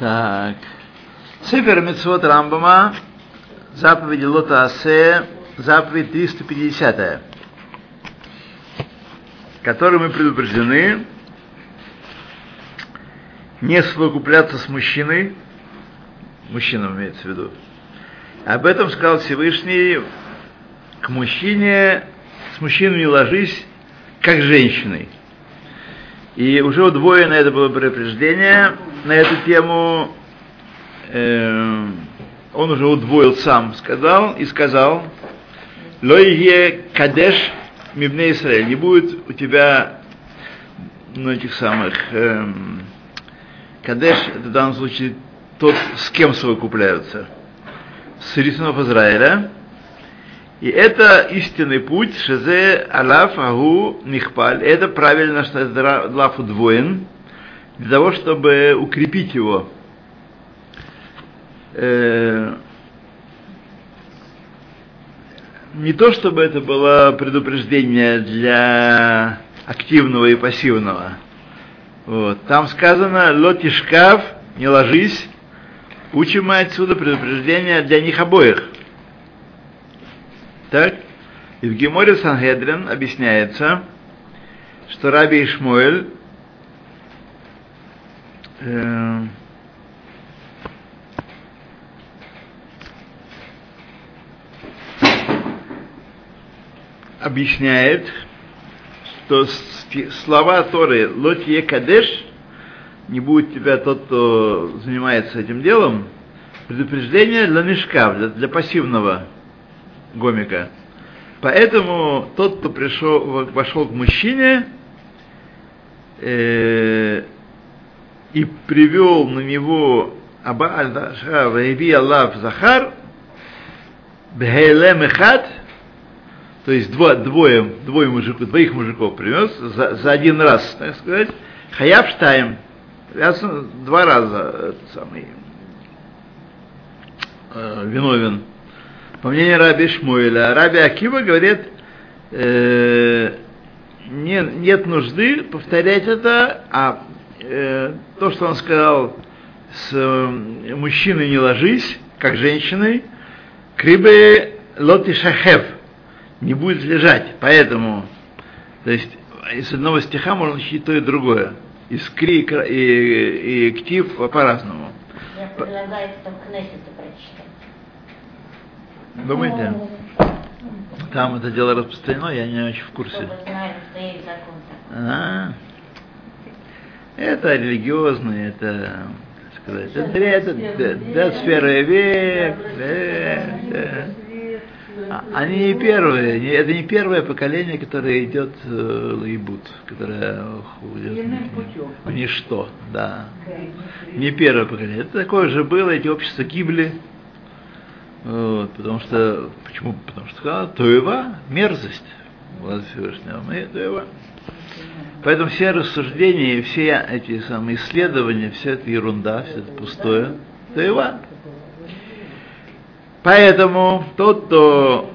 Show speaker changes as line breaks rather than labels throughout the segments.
Так. Цифер Мецвод Рамбама, заповеди Лота Асе, заповедь 350, которой мы предупреждены не совокупляться с мужчиной, мужчинам имеется в виду. Об этом сказал Всевышний, к мужчине, с мужчиной не ложись, как женщиной. И уже удвоено это было предупреждение на эту тему. Э, он уже удвоил сам, сказал и сказал, Лойе Кадеш Мибне Израиль, не будет у тебя ну, этих самых э, Кадеш, это в данном случае тот, с кем совокупляются. С сынов Израиля. И это истинный путь, шезе алаф агу нихпаль. Это правильно, что этот лаф удвоен, для того, чтобы укрепить его. Э, не то, чтобы это было предупреждение для активного и пассивного. Вот. Там сказано «лотишкав», не ложись. Учим мы отсюда предупреждение для них обоих. Так? И в Геморе Сангедрин объясняется, что Раби Ишмуэль э, объясняет, что слова Торы «Лотье Кадеш» не будет тебя тот, кто занимается этим делом, предупреждение для мешка, для, для пассивного гомика. Поэтому тот, кто пришел, вошел к мужчине э, и привел на него Абааль Ваиви Аллах Захар, Бхейлем Эхад, то есть дво, двое, двое мужиков, двоих мужиков принес за, за один раз, так сказать, Хаяв два раза этот самый, э, виновен по мнению Раби Шмуэля. Раби Акива говорит, э, не, нет нужды повторять это, а э, то, что он сказал, с э, мужчиной не ложись, как женщиной, крибе лоти шахев, не будет лежать. Поэтому, то есть, из одного стиха можно учить то и другое. Из кри и, и, и ктив по-разному.
Я предлагаю это в Кнессете прочитать.
Думаете? Там это дело распространено, я не очень в курсе. А, это религиозные, это, так сказать, это, это, это, да, сфера век, да. А, Они не первые, не- это не первое поколение, которое идет э, лаибут, которое уходит в ничто, да. Не первое поколение. Это такое же было, эти общества гибли. Вот, потому что, почему? Потому что сказала, Туева, мерзость власть Всевышнего, мы Туева. Поэтому все рассуждения все эти самые исследования, вся это ерунда, все это пустое. Туева. Поэтому тот, кто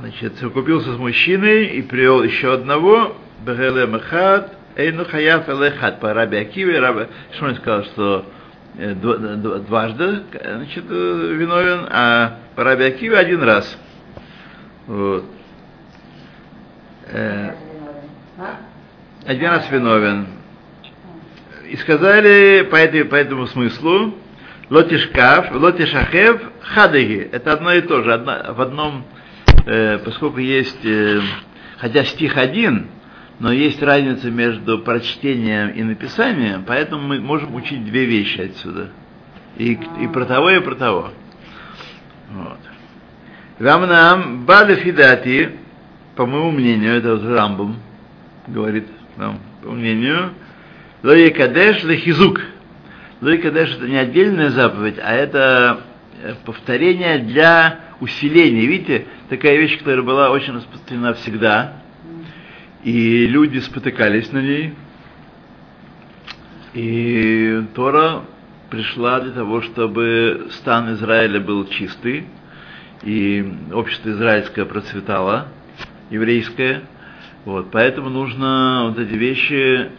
значит, совокупился с мужчиной и привел еще одного, Бехелем Эхад, Эйну Хаяф Элехад, по Раби Акиве, Раби Шмон сказал, что дважды значит, э, виновен, а по один раз. Вот. Э, один раз виновен. И сказали по, этой, по этому смыслу, лотишкав, лотишахев, хадеги. Это одно и то же. Одно, в одном, э, поскольку есть, э, хотя стих один, но есть разница между прочтением и написанием, поэтому мы можем учить две вещи отсюда. И, и про того, и про того. Вот. Рамнам Бадафидати, по моему мнению, это вот Рамбом говорит нам, по мнению, Лои Кадеш Лехизук. Лои Кадеш это не отдельная заповедь, а это э, повторение для усиления. Видите, такая вещь, которая была очень распространена всегда, и люди спотыкались на ней. И Тора пришла для того, чтобы стан Израиля был чистый, и общество израильское процветало, еврейское. Вот, поэтому нужно вот эти вещи,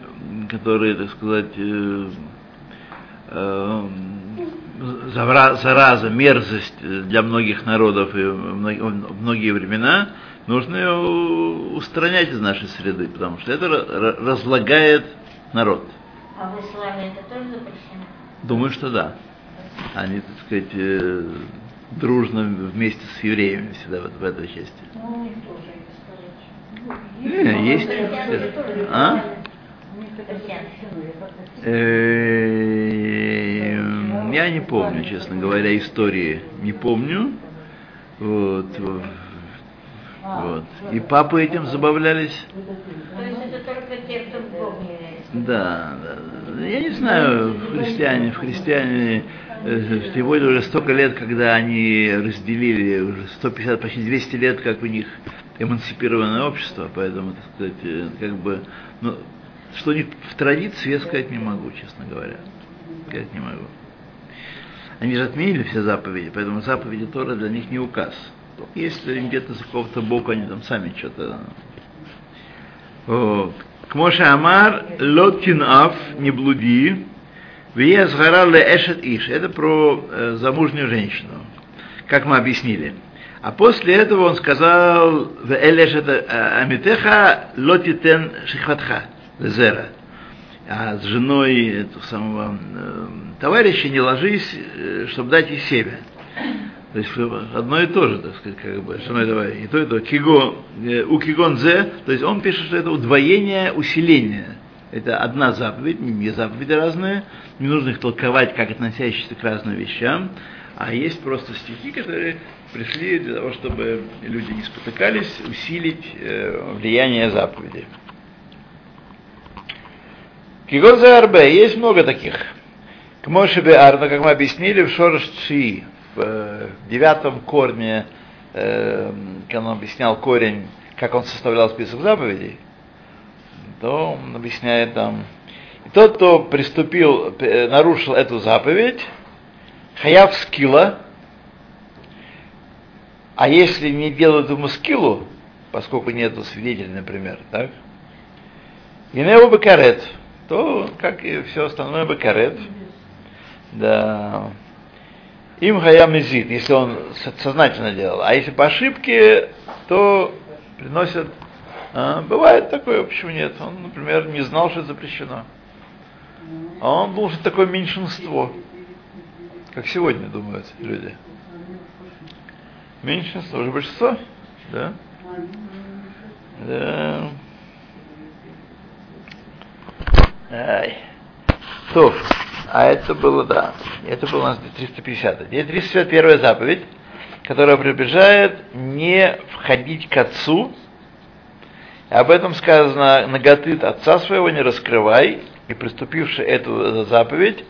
которые, так сказать, э, э, зараза, мерзость для многих народов и в мно- в многие времена, нужно ее устранять из нашей среды, потому что это ра- ра- разлагает народ.
А в исламе это тоже запрещено?
Думаю, что да. Они, так сказать, э, дружно вместе с евреями всегда вот в этой части.
Ну, у них тоже есть.
Не, есть.
Тоже
А?
Я
Э, не помню, честно говоря, истории. Не помню. Вот. Вот. И папы этим забавлялись.
То есть это только те, кто в верит.
Да, да. Я не знаю, христиане, в христиане э, тем более уже столько лет, когда они разделили, уже 150, почти 200 лет, как у них эмансипированное общество, поэтому, так сказать, э, как бы, ну, что у них в традиции, я сказать не могу, честно говоря. Сказать не могу. Они же отменили все заповеди, поэтому заповеди Тора для них не указ. Если где-то с какого-то боку они там сами что-то... Вот. К Амар, лотин аф, не блуди, вия сгора ле эшет иш. Это про э, замужнюю женщину, как мы объяснили. А после этого он сказал, элешет амитеха лотитен шихватха, лезера. А с женой этого самого э, товарища не ложись, э, чтобы дать ей семя. То есть одно и то же, так сказать, как бы, что это и то, и то. Киго, э, у кигон зе, то есть он пишет, что это удвоение, усиление. Это одна заповедь, не заповеди разные, не нужно их толковать как относящиеся к разным вещам, а есть просто стихи, которые пришли для того, чтобы люди не спотыкались, усилить э, влияние заповеди. Кигон зе арбе, есть много таких. К Моше Арна, как мы объяснили, в Шорош в э, девятом корне, э, когда он объяснял корень, как он составлял список заповедей, то он объясняет там, и тот, кто приступил, э, нарушил эту заповедь, хаяв скилла, а если не делают ему скиллу, поскольку нету свидетелей, например, так, и не бакарет, то, как и все остальное, бакарет, да, им хаям изит, если он сознательно делал. А если по ошибке, то приносят... А, бывает такое, почему нет? Он, например, не знал, что запрещено. А он думал, что такое меньшинство. Как сегодня думают люди. Меньшинство, уже большинство? Да? Да. Ай. То. А это было, да, это было у нас 350. Здесь 351 заповедь, которая приближает не входить к отцу. Об этом сказано, наготыт отца своего не раскрывай, и приступивший эту заповедь,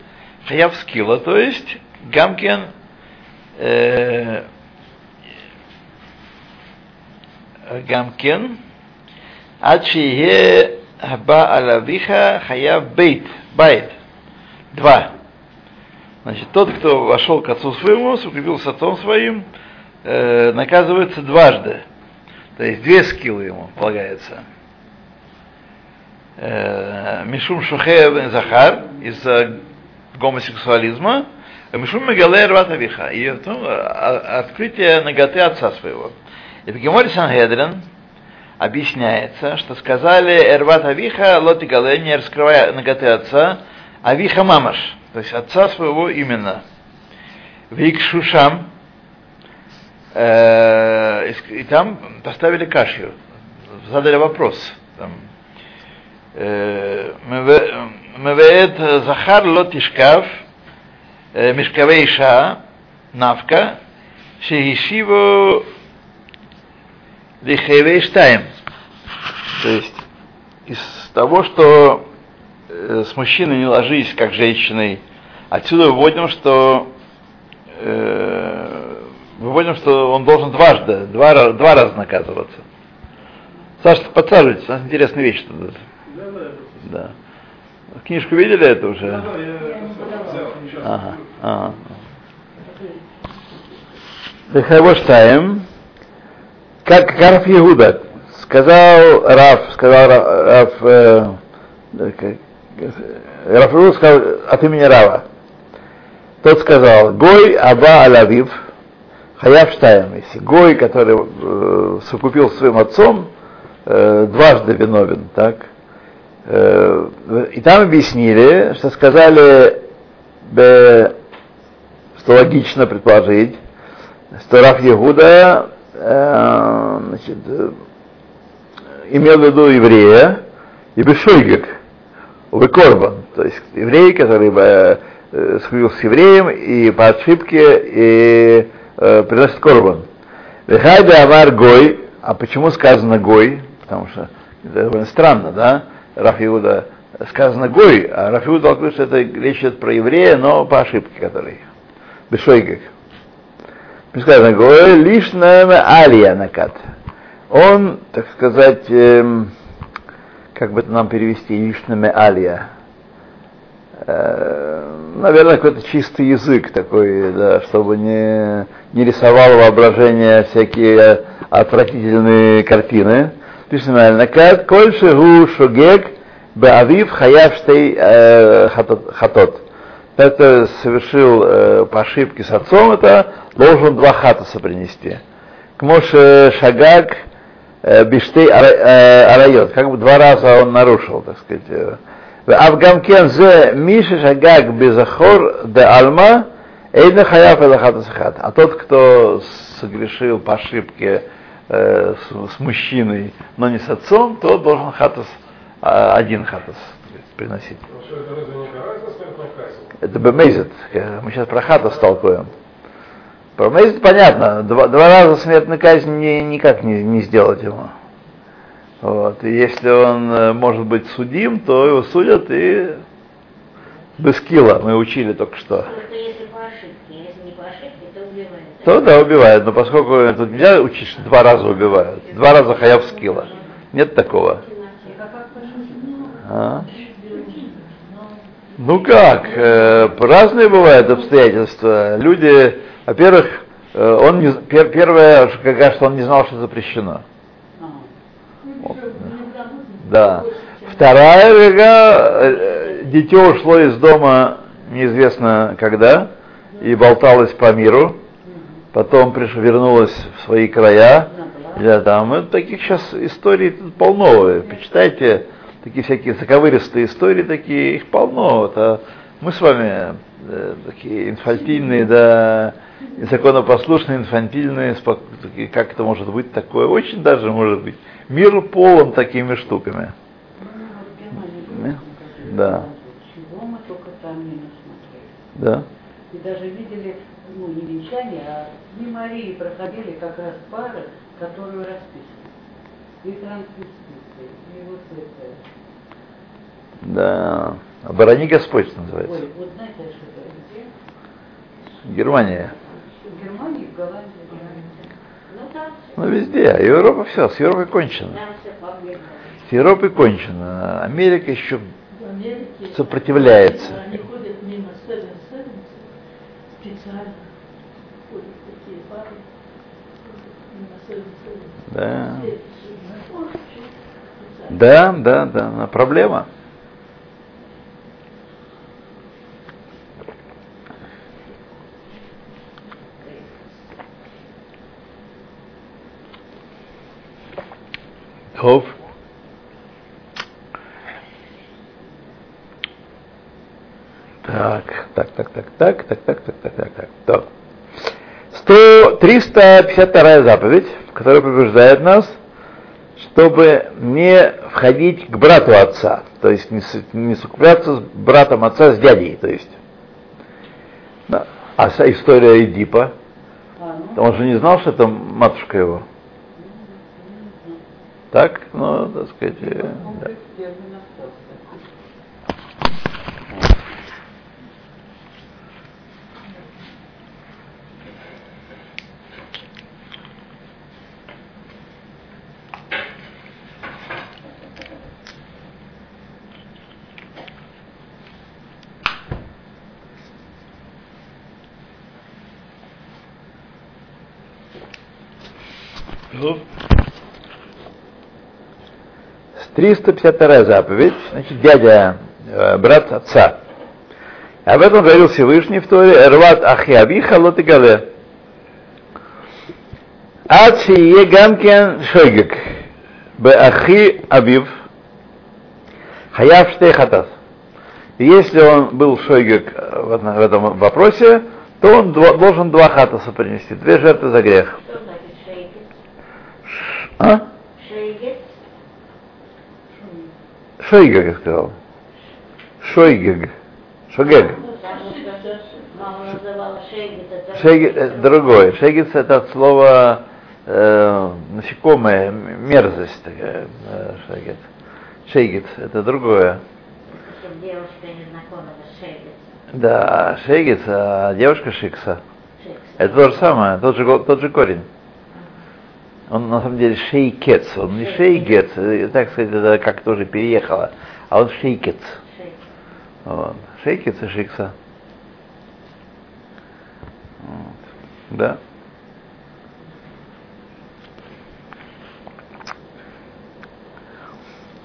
хаяв скилла, то есть гамкен э, гамкен, ачие хаба алавиха хаяв бейт, байт. Два. Значит, тот, кто вошел к отцу своему, укрепил с отцом своим, э, наказывается дважды. То есть две скиллы ему полагается. Э, Мишум Шухев Захар из-за гомосексуализма, Мишум Мегалер Ватавиха, и ну, открытие ноготы отца своего. И в Геморе Сангедрин объясняется, что сказали Эрват Авиха, Лоти Гале, не раскрывая ноготы отца, Авиха Мамаш, то есть отца своего именно. Викшушам, э, и там поставили кашью, задали вопрос. Там, Мевеет Захар Лотишкав, Мишкавейша, Навка, Шехишиву Лихевейштайм. То есть из того, что э, с мужчиной не ложись, как женщиной, отсюда выводим, что э, выводим, что он должен дважды, два, два раза наказываться. Саша, подсаживайтесь, у нас интересная вещь тут. Да. Книжку видели это уже? Ага. ага. Лехевоштаем, как Раф Иуда сказал Раф, сказал Раф, э, Раф Иуда сказал от имени Рава, Тот сказал, Гой Аба Алавив, Хаяв Штаем, если Гой, который э, совокупил с своим отцом, э, дважды виновен, так? Э, и там объяснили, что сказали, бе, что логично предположить, что Раф Егуда э, значит, э, имел в виду еврея и Бешойгек, Увекорбан, то есть еврей, который бы э, сходил с евреем и по ошибке и э, приносит корбан. Вехайда Амар Гой, а почему сказано Гой? Потому что это довольно странно, да? Раф Иуда сказано Гой, а Раф Иуда толкует, что это речь идет про еврея, но по ошибке, который Бешойгек. Сказано Гой, лишь на Алия накат. Он, так сказать, эм, как бы это нам перевести, лишними Алия. Э, наверное, какой-то чистый язык такой, да, чтобы не, не рисовало воображение всякие отвратительные картины. Лишними Накат, кольше гу шогек беавив хаяв штей э, хатот. Это совершил э, по ошибке с отцом, это должен два хатаса принести. К Моше Шагак Биштей Арайот, как бы два раза он нарушил, так сказать. Авгамкен зе Миша Шагак Безахор де Альма Эйна Хаяф Эдахат А тот, кто согрешил по ошибке э, с, с мужчиной, но не с отцом, то должен хатас, один хатас приносить. Это бемейзет. Мы сейчас про хатас толкуем. Про Мейзит понятно, два, два раза смертная казнь не, никак не, не сделать ему. Вот. И если он э, может быть судим, то его судят и без килла, мы учили только что.
То
да, убивают, но поскольку тут нельзя учить, что два раза убивают. Два раза хаяв скилла. Нет такого. А? Ну как, э, разные бывают обстоятельства. Люди во-первых, э, он не, пер, первое, что он не знал, что запрещено. Вот. Да. Вторая, когда э, дитё ушло из дома неизвестно когда и болталось по миру, потом пришло, вернулось в свои края. Да, там это таких сейчас историй тут полно. Почитайте такие всякие заковыристые истории, такие их полно. Это мы с вами э, такие инфальтильные, да, законопослушные, инфантильные, как это может быть такое? Очень даже может быть. Мир полон такими штуками.
Ну,
да.
Чего мы только там не насмотрели.
Да.
И даже видели, ну, не венчание, а не Марии проходили как раз пары, которую расписаны. И трансвеститы, и вот это.
Да. Оборони Господь называется.
Ой, вот знаете, что это где?
Германия.
В Германии, в Голландии.
Ну.
Ну везде. А Европа все, с Европой кончено. С Европой кончено. Америка еще
Америке
сопротивляется.
Они ходят мимо 7 специально. Ходят такие пары. Мимо 7
Да. Да, да, да. Проблема. Тов. Так, так, так, так, так, так, так, так, так, так, так. Так. 100, 352 заповедь, которая побеждает нас, чтобы не входить к брату отца, то есть не, не совокупляться с братом отца, с дядей, то есть. Да. А история Эдипа,
А, ну,
он же не знал, что это матушка его так, ну, так сказать, э, да. 352 заповедь, значит, дядя, э, брат отца. Об этом говорил Всевышний в Торе, Эрват Ахиабиха Лотигале. Ад шие гамкен шойгек. Бе ахи абив. Хаяв штейхатас. Если он был шойгек в этом- в этом вопросе, то он должен два хатаса принести, две жертвы за грех.
Что значит шейгет?
А?
Шейгет?
Шойгек, я сказал. Шойгег. Шогег.
Шейгет. это-
другое. Шегит это от слова э, насекомое, мерзость такая. Шегит. Шегит это другое.
Шейгет.
Да, шегит, а девушка шикса.
Шейгет.
Это то же самое, тот же, тот же корень. Он на самом деле шейкец, он не шейгец, э, так сказать, это как тоже переехало, а он шейкец.
Шейгет.
Вот. Шейкец и шикса. Вот. Да.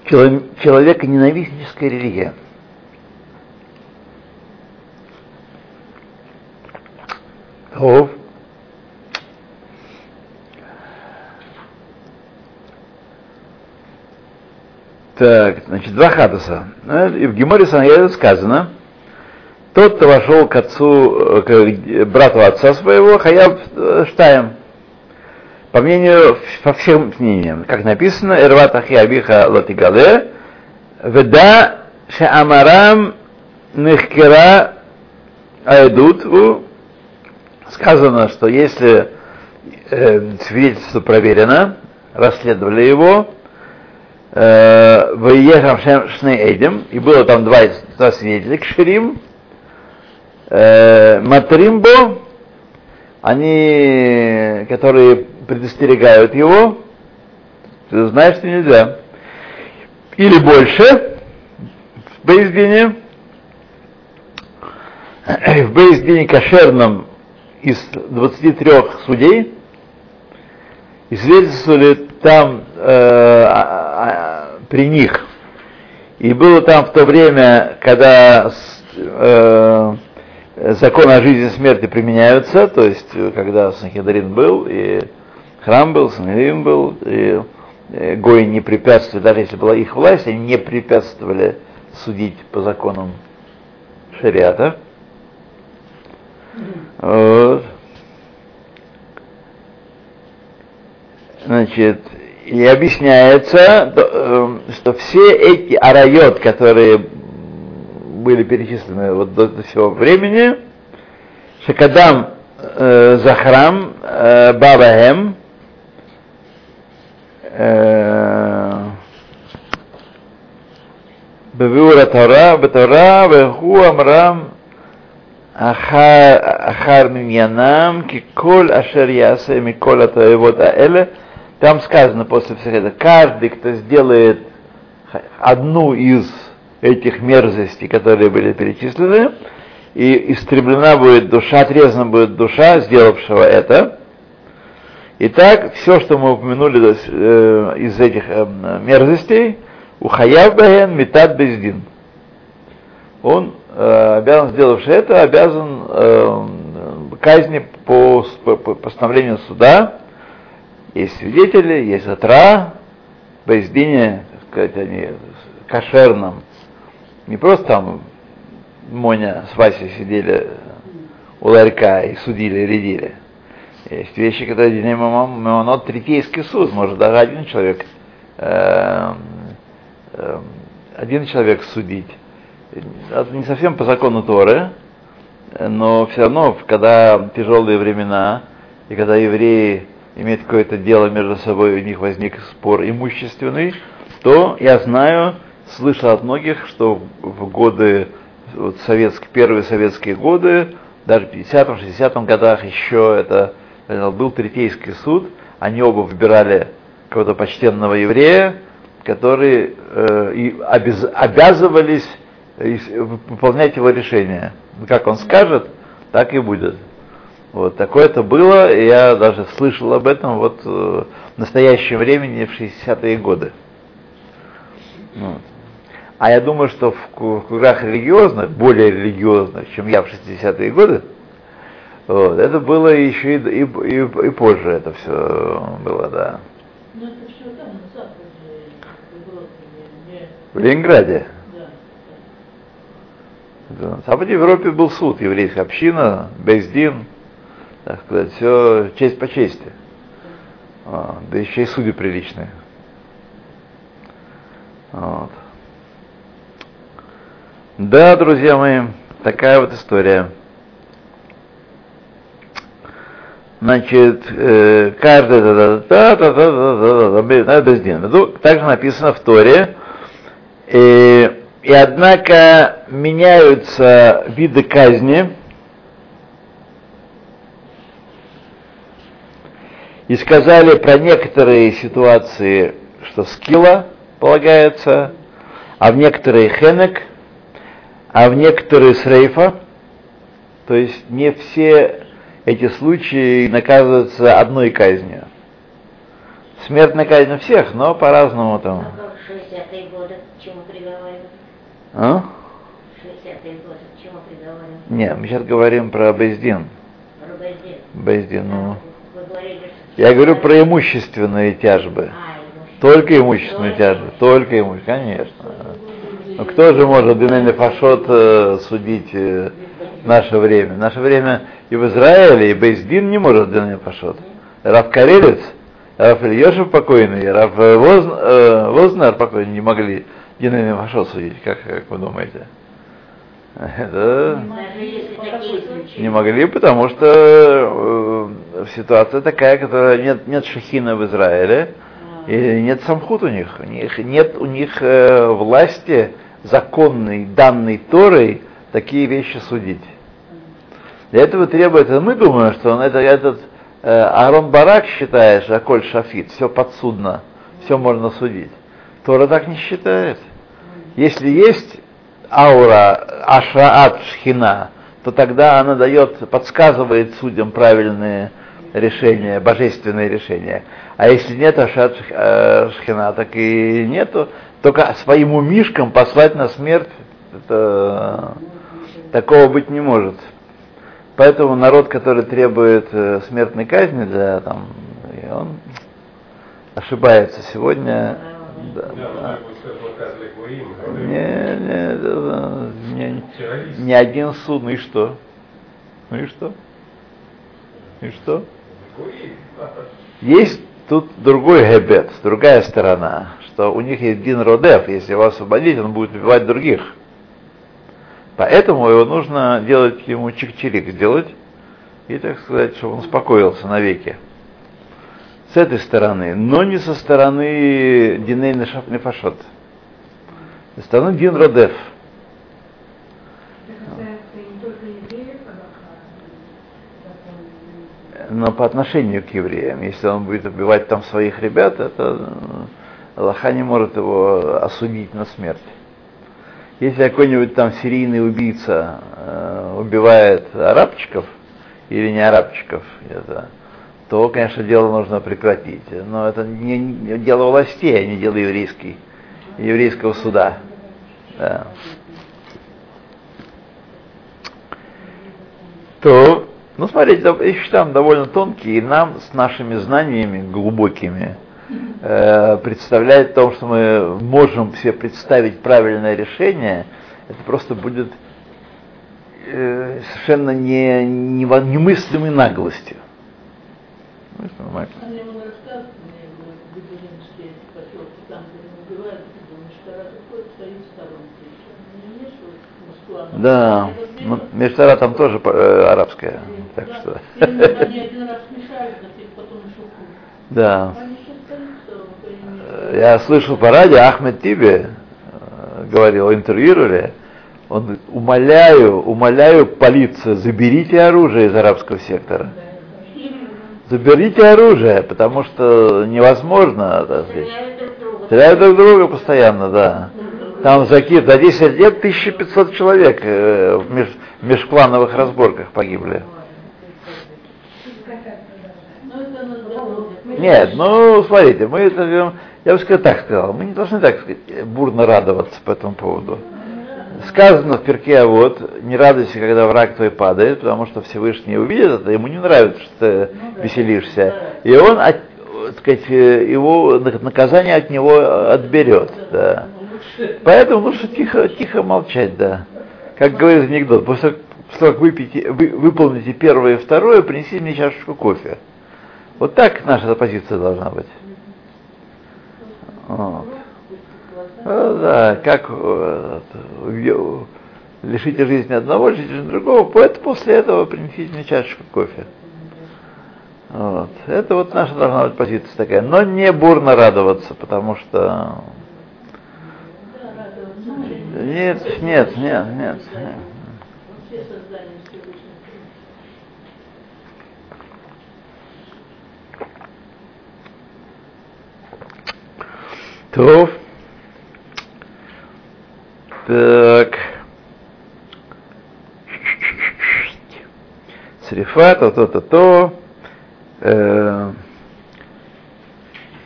Чело- Человеконенавистническая религия. О. Так, значит, два хадаса. Ну, И в Геморе Саньяде сказано, тот, кто вошел к отцу, э, к брату отца своего, Хаяб э, Штаем. По мнению, по всем мнениям, как написано, Эрват Ахиабиха Латигале, Веда Шеамарам Нехкера Айдуту, сказано, что если э, свидетельство проверено, расследовали его, э, Выехав Шней Эйдем, и было там два, два свидетеля, Кширим, э, Матримбо, они, которые предостерегают его, ты знаешь, что нельзя. Или больше, в Бейздине, в Бейздине кошерном из 23 судей, и свидетельствовали там э, а- а- при них. И было там в то время, когда э, закон о жизни и смерти применяются, то есть э, когда Санхедрин был, и храм был, Санхедрин был, и э, Гои не препятствовали, даже если была их власть, они не препятствовали судить по законам шариата. Вот. Значит, и объясняется, то, э, что все эти арайот, которые были перечислены вот до, до сего времени, Шакадам э, Захрам э, Бабаем, э, Бевиура Тора, Бетора, Веху Амрам, Ахар, Миньянам, Киколь Ашер Яса, Миколь Атаевот Аэле. Там сказано после этого, каждый, кто сделает одну из этих мерзостей, которые были перечислены, и истреблена будет душа, отрезана будет душа, сделавшего это. Итак, все, что мы упомянули э, из этих э, мерзостей, у Хаяв Бахен Метат Бездин. Он, э, обязан, сделавший это, обязан э, казни по, по- по постановлению суда. Есть свидетели, есть атра, в Бездине, так сказать, они кошерном. Не просто там Моня с Васей сидели у ларька и судили, рядили. Есть вещи, которые Диней Мамонот, третейский суд, может даже один человек, э, э, один человек судить. Это не совсем по закону Торы, но все равно, когда тяжелые времена, и когда евреи имеют какое-то дело между собой, у них возник спор имущественный, то я знаю, слышал от многих, что в годы, вот советские, первые советские годы, даже в 50-м, 60-м годах еще это э, был Третейский суд, они оба выбирали какого-то почтенного еврея, которые э, и обяз- обязывались э, выполнять его решение. Как он скажет, так и будет. Вот такое это было, и я даже слышал об этом вот э, в настоящем времени в 60-е годы. Вот. А я думаю, что в в кругах религиозных, более религиозных, чем я в 60-е годы, вот, это было еще и, и, и- и позже это все было, да.
Ну это все там, на западе, в Европе, не, не-
В Ленинграде.
да.
Да. На Западе Европе был суд, еврейская община, Бездин, так сказать, все честь по чести. А, да еще и судьи приличные. Вот. Да, друзья мои, такая вот история. Значит, каждый ну, также написано в Торе. И, и однако меняются виды казни И сказали про некоторые ситуации, что скилла полагается, а в некоторые хенек, а в некоторые срейфа. То есть не все эти случаи наказываются одной казнью. Смертная казнь у всех, но по-разному
А
там.
как 60-е годы к чему приговаривают?
А?
60-е годы к чему приговаривают?
Не, мы сейчас говорим про Бездин.
Рубездин.
Бездин, ну. Я говорю про имущественные тяжбы.
А.
Только имущественные тяжбы. Только имущественные, конечно. Но кто же может Бинейный Фашот э, судить э, в наше время? В наше время и в Израиле, и Бейздин не может Бинейный Фашот. Раф Карелец, Раф Ильешев покойный, Раф э, Воз, э, Вознер покойный не могли Бинейный Фашот судить. Как, как вы думаете? Это... Не могли, потому что ситуация такая, которая нет, нет шахина в Израиле, и нет самхут у них. У них нет у них э, власти законной, данной Торой, такие вещи судить. Для этого требуется, мы думаем, что он это, этот э, Аарон Барак считает, что Аколь Шафит, все подсудно, все можно судить. Тора так не считает. Если есть аура Ашраат Шхина, то тогда она дает, подсказывает судьям правильные решения, божественные решения. А если нет Ашраат Шх- э, Шхина, так и нету, только своим умишкам послать на смерть, это, такого быть не может. Поэтому народ, который требует э, смертной казни для там, и он ошибается сегодня. Да, да. Не, не, не, не один суд, ну и что? Ну и что? И что? Есть тут другой гебет, другая сторона, что у них есть Дин Родев, если его освободить, он будет убивать других. Поэтому его нужно делать ему чик-чирик сделать, и, так сказать, чтобы он успокоился навеки. С этой стороны, но не со стороны Диней Нефашот. Со стороны Дин Родев.
Это касается не только евреев, а
Но по отношению к евреям, если он будет убивать там своих ребят, это э, Аллаха не может его осудить на смерть. Если какой-нибудь там серийный убийца э, убивает арабчиков или не арабчиков, это, то, конечно, дело нужно прекратить. Но это не, дело властей, а не дело еврейский, еврейского суда. Да. То, ну, смотрите, вещи там довольно тонкие, и нам с нашими знаниями глубокими э, представляет том, что мы можем себе представить правильное решение, это просто будет э, совершенно не, не, немыслимой наглостью. Ну, это нормально. Да, ну, Мештара там тоже э, арабская так
да,
что. Да.
Они не-
Я слышал по радио, Ахмед Тиби э, говорил, интервьюировали, он говорит, умоляю, умоляю полицию, заберите оружие из арабского сектора. Заберите оружие, потому что невозможно, так сказать.
Стреляют друг друга.
Постоянно, да. Там за, за 10 лет 1500 человек э, в меж- межклановых разборках погибли.
Ну, это на здоровье.
Нет, ну смотрите, мы это Я бы сказал, так сказал, мы не должны так сказать, бурно радоваться по этому поводу. Сказано в перке, а вот, не радуйся, когда враг твой падает, потому что Всевышний увидит это, ему не нравится, что ты веселишься. И он, от, так сказать, его наказание от него отберет. Да. Поэтому лучше тихо, тихо молчать, да. Как говорит анекдот, после того, как выпьете, вы, выполните первое и второе, принеси мне чашечку кофе. Вот так наша позиция должна быть. Вот. Ну, да, как э, э, лишите жизни одного, лишите другого, поэтому после этого принесите мне чашечку кофе. Вот. Это вот наша должна быть позиция такая. Но не бурно радоваться, потому что... Нет, нет, нет, нет. нет.
Все создания Всевышнего.
То. Так. Срифа, то, то, то, то. Э,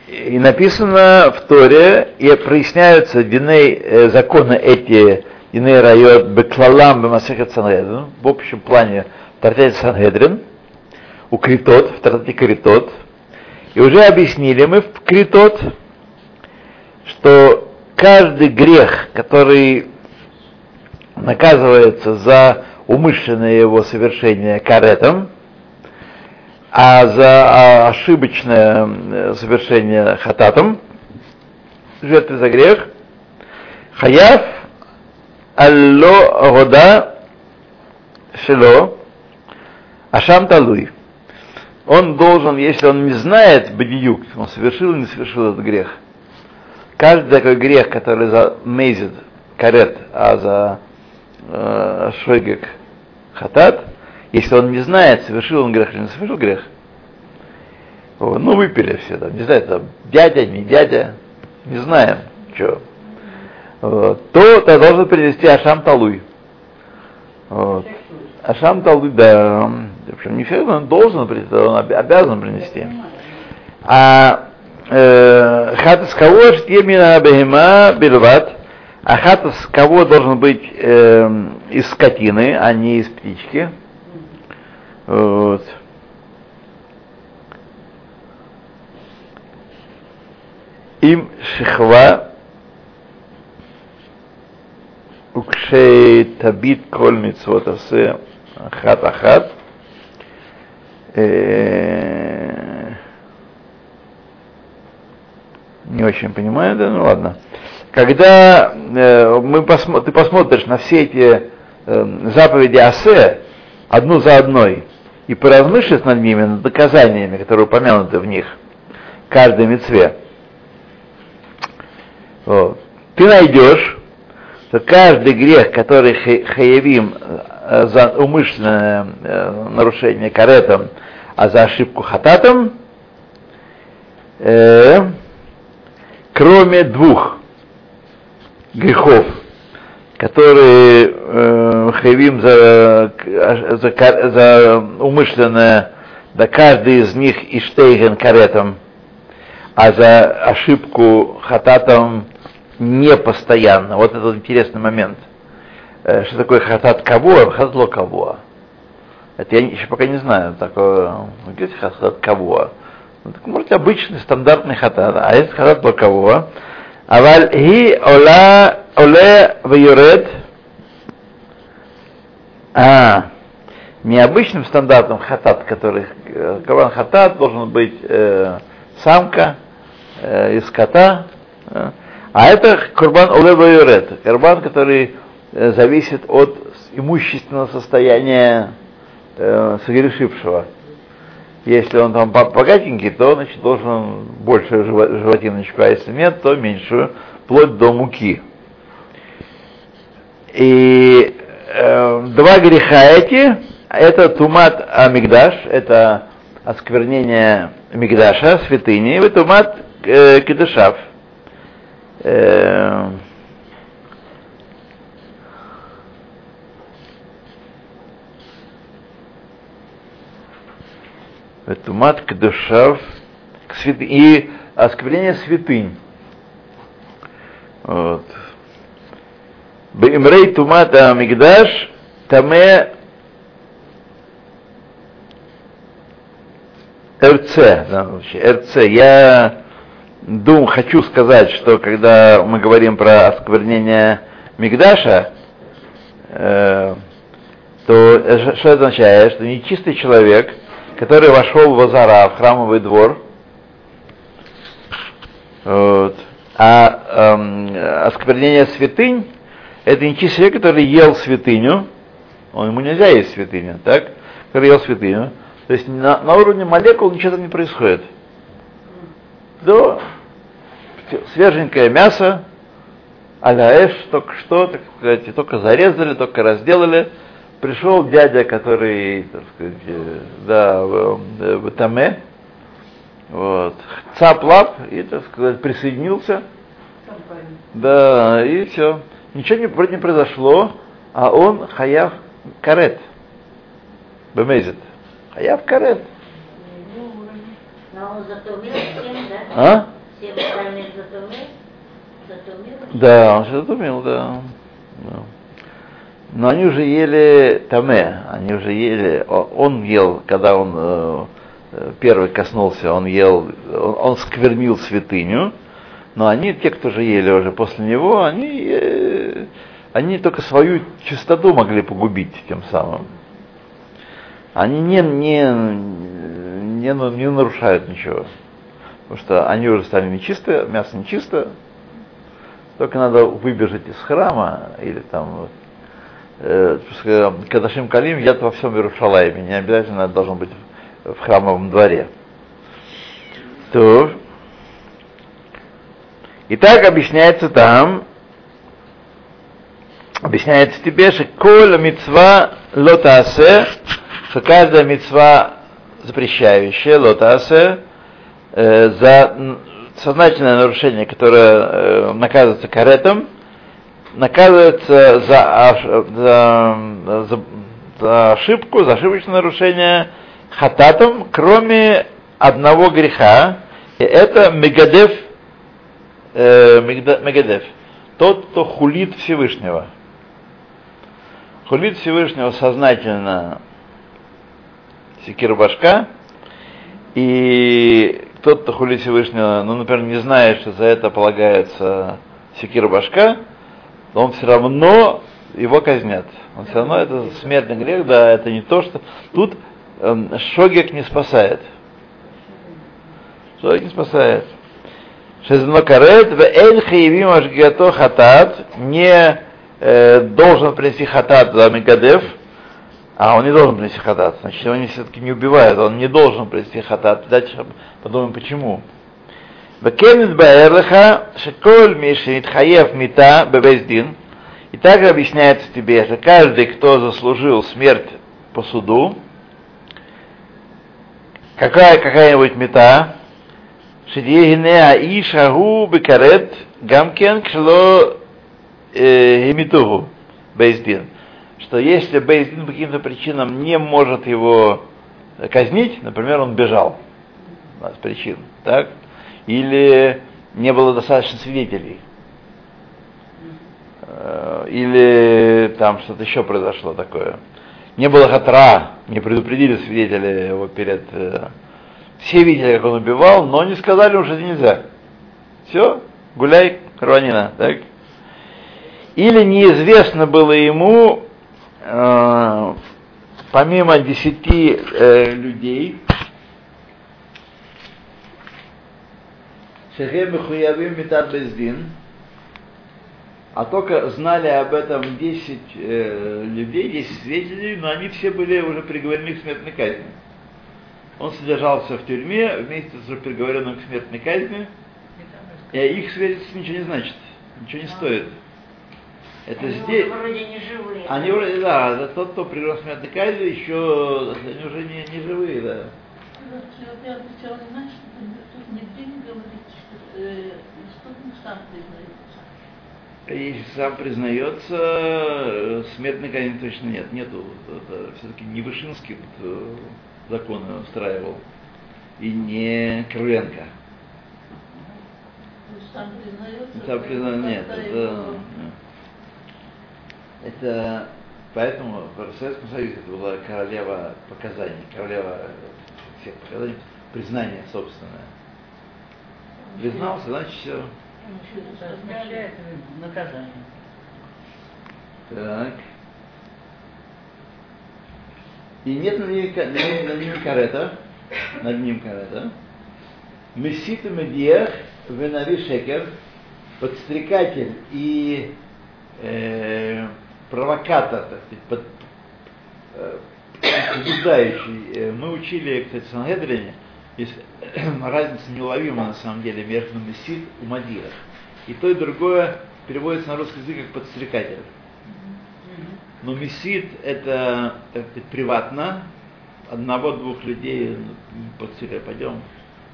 И написано в Торе, и проясняются диней, э, законы эти, диней райот беклалам бемасехет Санхедрин, в общем плане в Тартете Санхедрин, у Критот, в Тартете Критот, и уже объяснили мы в Критот, что каждый грех, который наказывается за умышленное его совершение каретом, а за а, ошибочное совершение хататом, жертвы за грех, хаяв алло года шело ашам талуй. Он должен, если он не знает бадиюк, он совершил или не совершил этот грех, каждый такой грех, который за мейзит, карет, а за э, шойгек хатат, если он не знает, совершил он грех или не совершил грех, ну выпили все, там, не знаю, там, дядя, не дядя, не знаем, что, вот, то ты должен принести Ашам Талуй. Вот. Ашам Талуй, да, в общем, не все он должен принести, он обязан принести. А э, хатас кого штемина бехема бельват, а хатас кого должен быть э, из скотины, а не из птички. Вот. Им шихва укшей табит коль митцвот асе ахат ахат. Не очень понимаю, да, ну ладно. Когда э, мы посмо- ты посмотришь на все эти э, заповеди Асе, одну за одной, и поразмыслишь над ними, над доказаниями, которые упомянуты в них, каждой мецве, вот, ты найдешь, что каждый грех, который хаявим э, за умышленное э, нарушение каретом, а за ошибку хататом, э, кроме двух грехов, которые э, за, за, за умышленное, да каждый из них иштейген каретом, а за ошибку хататом не постоянно. Вот этот интересный момент. Э, что такое хатат кого, хатат ло кого. Это я еще пока не знаю такого. Говорите хатат кого. Ну, так может обычный стандартный хатат. А есть хатат для кого? Аваль хи ола оле вьюрет. А, необычным стандартным хатат, который э, каван хатат должен быть э, самка э, из кота. Э, а это курбан оле вьюрет. Курбан, который э, зависит от имущественного состояния э, согрешившего. Если он там богатенький, то значит, должен большую животиночку, а если нет, то меньшую, вплоть до муки. И э, два греха эти, это тумат амигдаш, это осквернение мигдаша, святыни, и тумат э, кедышав. Э, Тумат Кдушав и осквернение святынь. Вот. Бимрей тумата мигдаш таме РЦ, да, вообще, РЦ. Я думаю, хочу сказать, что когда мы говорим про осквернение Мигдаша, э, то что это означает? Что нечистый человек, который вошел в Азара, в храмовый двор, вот, а эм, осквернение святынь, это нечистый человек, который ел святыню, он, ему нельзя есть святыню, так? Который ел святыню, то есть на, на уровне молекул ничего там не происходит. Да, свеженькое мясо, аляэш, только что, так сказать, только зарезали, только разделали. Пришел дядя, который, так сказать, э, да, в, в Таме, вот, цап-лап, и, так сказать, присоединился. Да, и все. Ничего не, вроде не произошло, а он хаяв карет. Бемезит. Хаяв карет.
Но он затумил всем, да?
А?
Затумил? Затумил?
Да, он умел, да. Да. Но они уже ели таме, они уже ели, он ел, когда он э, первый коснулся, он ел, он, он сквернил святыню, но они, те, кто же ели уже после него, они, э, они только свою чистоту могли погубить тем самым. Они не, не, не, не нарушают ничего. Потому что они уже стали нечистые, мясо нечисто, только надо выбежать из храма или там Кадашим Калим едят во всем Иерушалайме, не обязательно должно быть в храмовом дворе. То. Итак, объясняется там, объясняется тебе, что коль мецва лотасе, что каждая мецва запрещающая лотасе, э, за сознательное нарушение, которое э, наказывается каретом, наказывается за, за, за, за ошибку, за ошибочное нарушение хататом, кроме одного греха, и это мегадев, э, мегадев, тот, кто хулит Всевышнего. Хулит Всевышнего сознательно секир башка, и тот, кто хулит Всевышнего, ну, например, не знает, что за это полагается секир башка, то он все равно его казнят. Он все равно это смертный грех, да, это не то, что... Тут эм, Шогек не спасает. Шогек не спасает. Шезмакарет в эль хаевим ашгиато хатат не э, должен принести хатат за Мегадев, а он не должен принести хатат. Значит, его все-таки не убивают, он не должен принести хатат. Дальше подумаем, почему. Бекенет баэрлаха шеколь миши хаев мита бебездин. И также объясняется тебе, что каждый, кто заслужил смерть по суду, какая, какая-нибудь мета, шедиегине аишагу бекарет гамкен кшло химитугу бейздин. Что если Бейздин по каким-то причинам не может его казнить, например, он бежал да, с причин, так? Или не было достаточно свидетелей, Э, или там что-то еще произошло такое. Не было хатра, не предупредили свидетели его перед... э, Все видели, как он убивал, но не сказали уже это нельзя. Все, гуляй, рванина, так? Или неизвестно было ему, э, помимо десяти э, людей, Шехем Мехуявим Митат Бездин, а только знали об этом 10 э, людей, 10 свидетелей, но они все были уже приговорены к смертной казни. Он содержался в тюрьме вместе с уже приговоренным к смертной казни, и их свидетельство ничего не значит, ничего не стоит. Это
Они
здесь...
вроде не живые.
Они вроде, да, это тот, кто к смертной казни, еще они уже не, не живые, да.
Вот я отвечала, знаешь, тут нигде не э, преступник сам признается.
Если сам признается, э, смертной казни точно нет. Нету. Это все-таки не Вышинский э, законы устраивал. И не Крыленко.
Ну, сам признается.
Сам признаю, нет, это,
его.
это поэтому в Советском Союзе это была королева показаний, королева всех показаний, признание собственное. Признался, значит все.
Наказание.
Так. И нет над ними карета, над ним карета. Месит и медиах, венави шекер, подстрекатель и э, провокатор, так сказать, под, э, побуждающий. Э, Мы учили, кстати, в Сангедрине, есть разница неуловима на самом деле между месит и мадиах. И то, и другое переводится на русский язык как подстрекатель. Но месит это, так сказать, приватно. Одного-двух людей ну, подстрекать, пойдем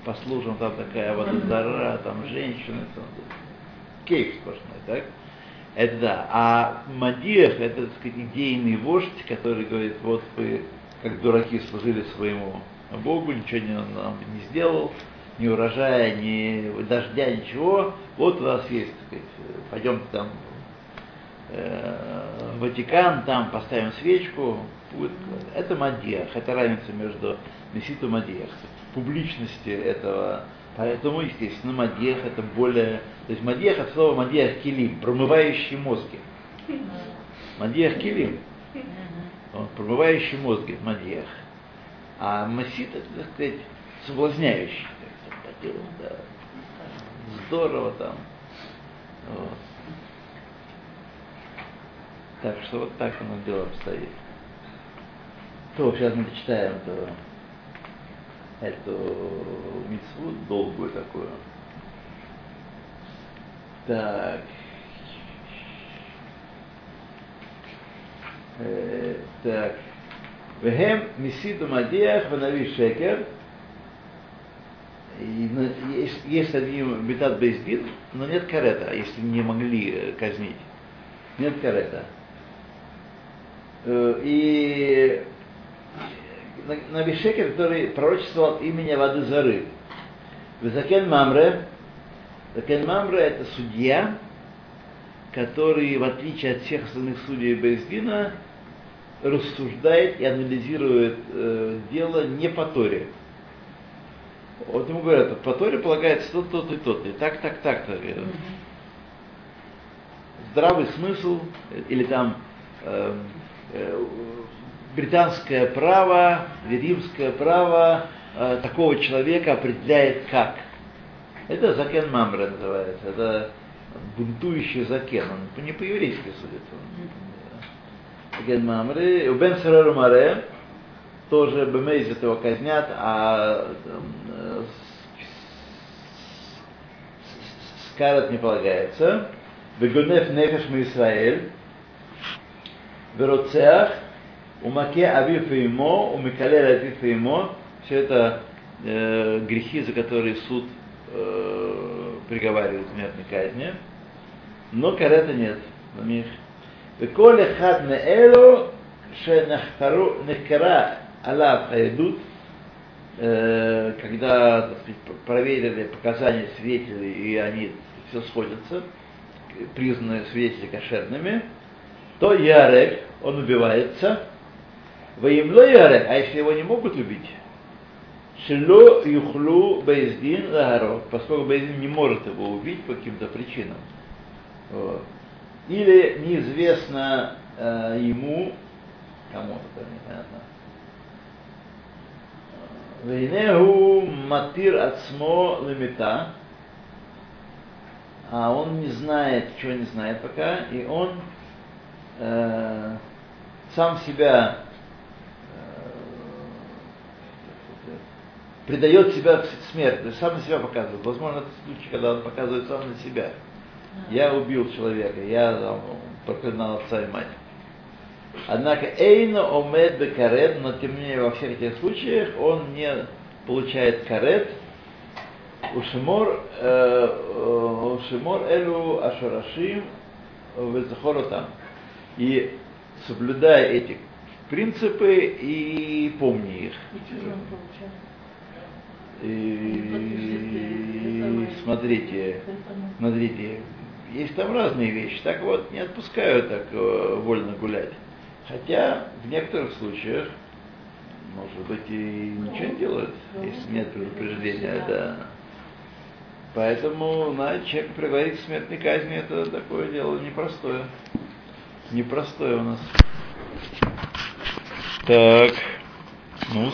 послужим, там такая водозара, там женщины, там, кейф сплошной, так? Это да. А Мадиях это, так сказать, идейный вождь, который говорит, вот вы, как дураки, служили своему Богу, ничего не, нам не сделал, ни урожая, ни дождя, ничего. Вот у вас есть, так сказать, пойдемте там э, в Ватикан, там поставим свечку. Будет, это Мадиах, это разница между Месит и Мадиах. Публичности этого Поэтому, естественно, Мадьех это более... То есть Мадьех от слова Мадьех килим, промывающий мозги. Мадьех килим. Он промывающий мозги, Мадьех. А Масит это, так сказать, соблазняющий. Делу, да. Здорово там. Вот. Так что вот так оно дело обстоит. То, сейчас мы дочитаем эту, эту митцву долгую такую. Так. Э, так. Мадиях ванави шекер. И, на- есть, они бетат бейздин, но нет карета, если не могли э, казнить. Нет карета. Э, И на- Нави Шекер, который пророчествовал имени воды Зары. Визакен Мамре. Закен Мамре это судья, который, в отличие от всех остальных судей Бейздина, рассуждает и анализирует э, дело не по Торе. Вот ему говорят, по Торе полагается то, то, то и то, и так, так, так. так. Здравый смысл, или там э, э, британское право, римское право э, такого человека определяет как. Это закен Мамре называется, это бунтующий закен, он не по-еврейски судит. он, Закен Мамре, у Бен Сарару Маре, тоже Бемейзит его казнят, а Скарат не полагается. Бегунев нефеш Израиль, Вероцеах, Умаке Авиф и Имо, Умикалер Авиф и. Все это э, грехи, за которые суд э, приговаривает к смертной казни. Но карета нет на них. Меэлу шенахкару нехкара алав хайдут, э, когда проверили показания свидетелей, и они все сходятся, признаны свидетели кошерными, то Ярек, он убивается, Воемло Ярек, а если его не могут убить, Шило Юхлу Бейздин Лагаров, поскольку Бейздин не может его убить по каким-то причинам. Вот. Или неизвестно э, ему, кому это непонятно, Вейнегу матир ацмо лемита, а он не знает, чего не знает пока, и он э, сам себя э, предает себя к смерти, то есть сам на себя показывает. Возможно, это случай, когда он показывает сам на себя. Я убил человека, я там, проклинал отца и мать. Однако Эйна омед карет, но тем не менее во всех этих случаях он не получает карет. Ушимор, э, э, ушимор элю ашарашим везахоротам. И соблюдая эти принципы и помни их.
И?
И смотрите, смотрите, есть там разные вещи. Так вот, не отпускают так э, вольно гулять. Хотя в некоторых случаях, может быть, и ничего не делают, если нет предупреждения, да. Поэтому на человека приговорить к смертной казни это такое дело непростое. Непростое у нас. Так, ну